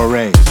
foray.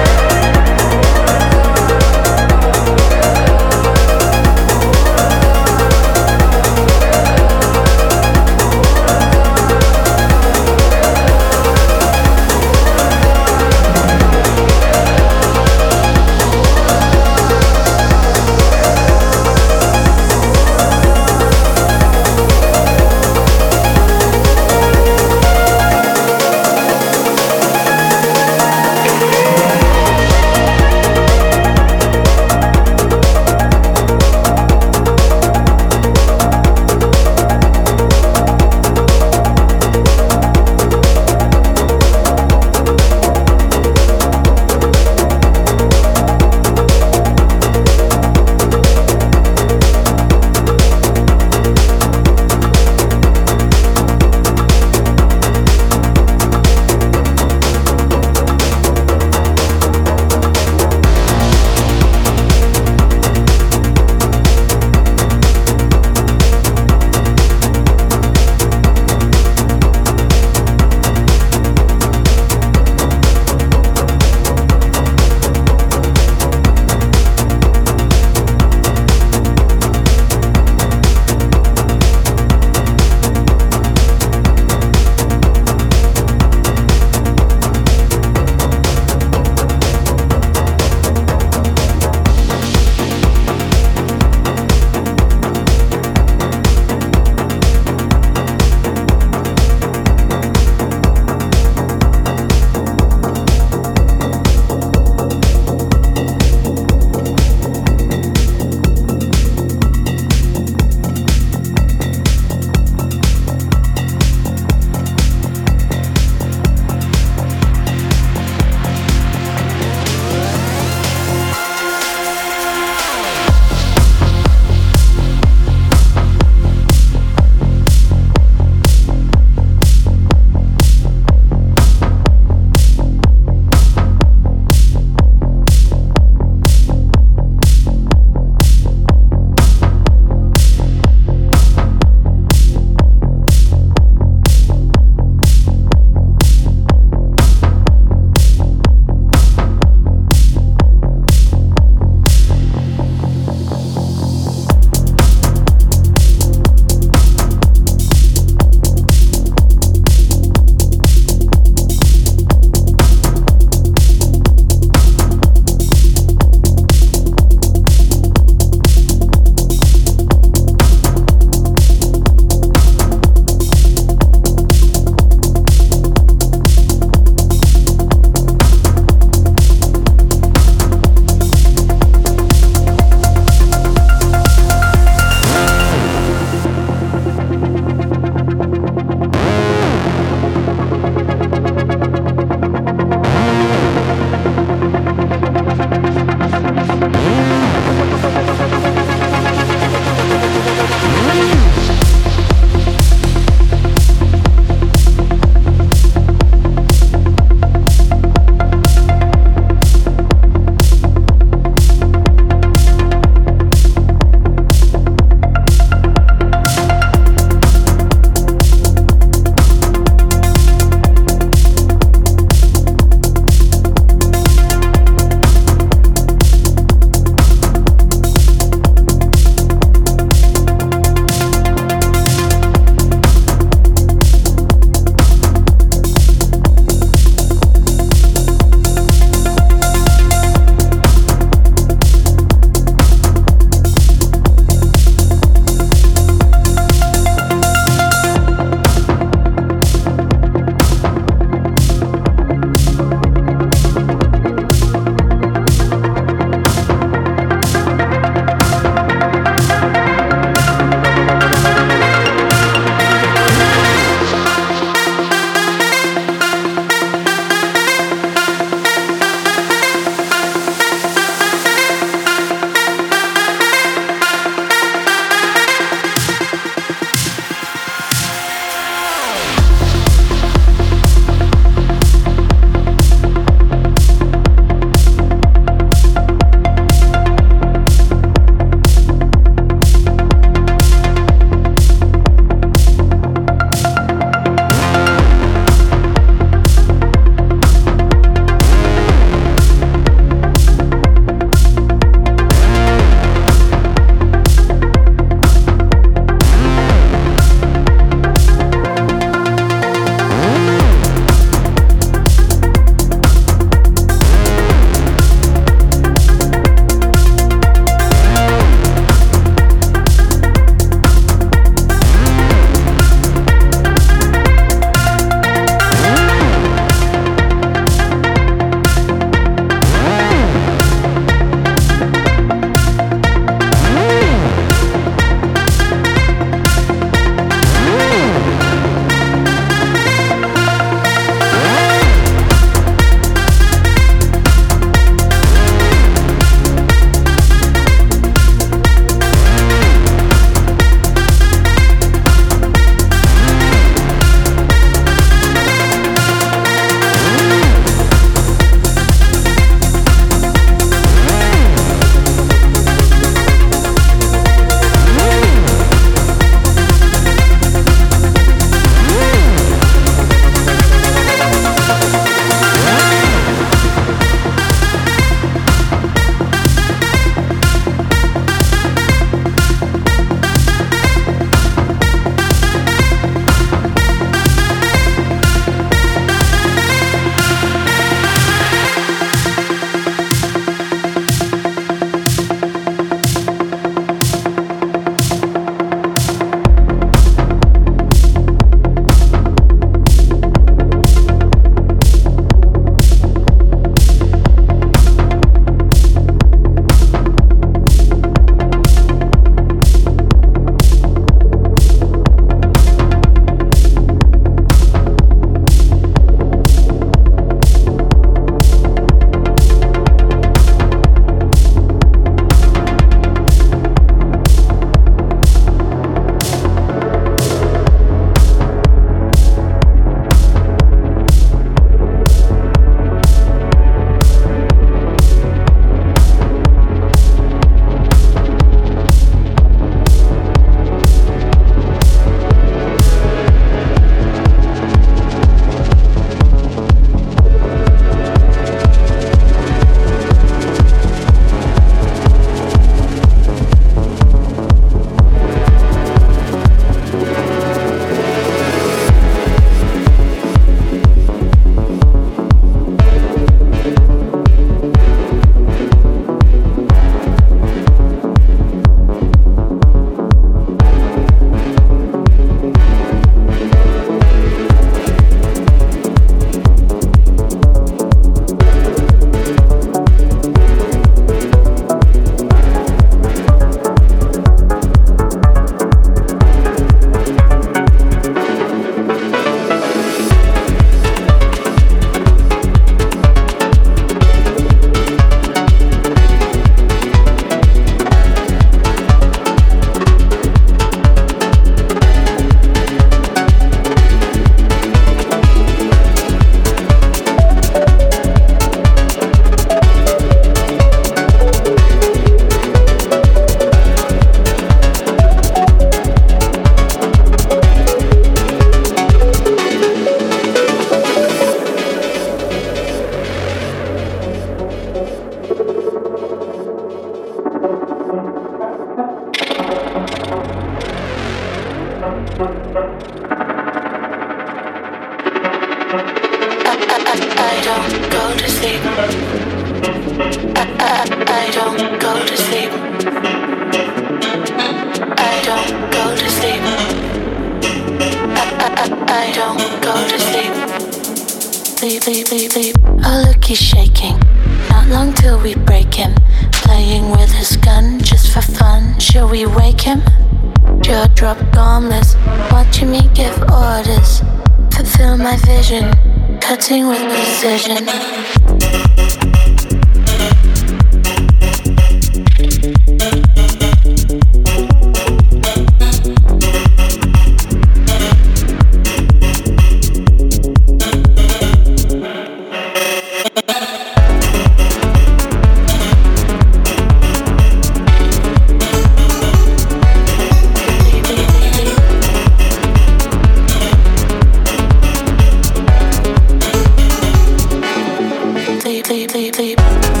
sleep, sleep.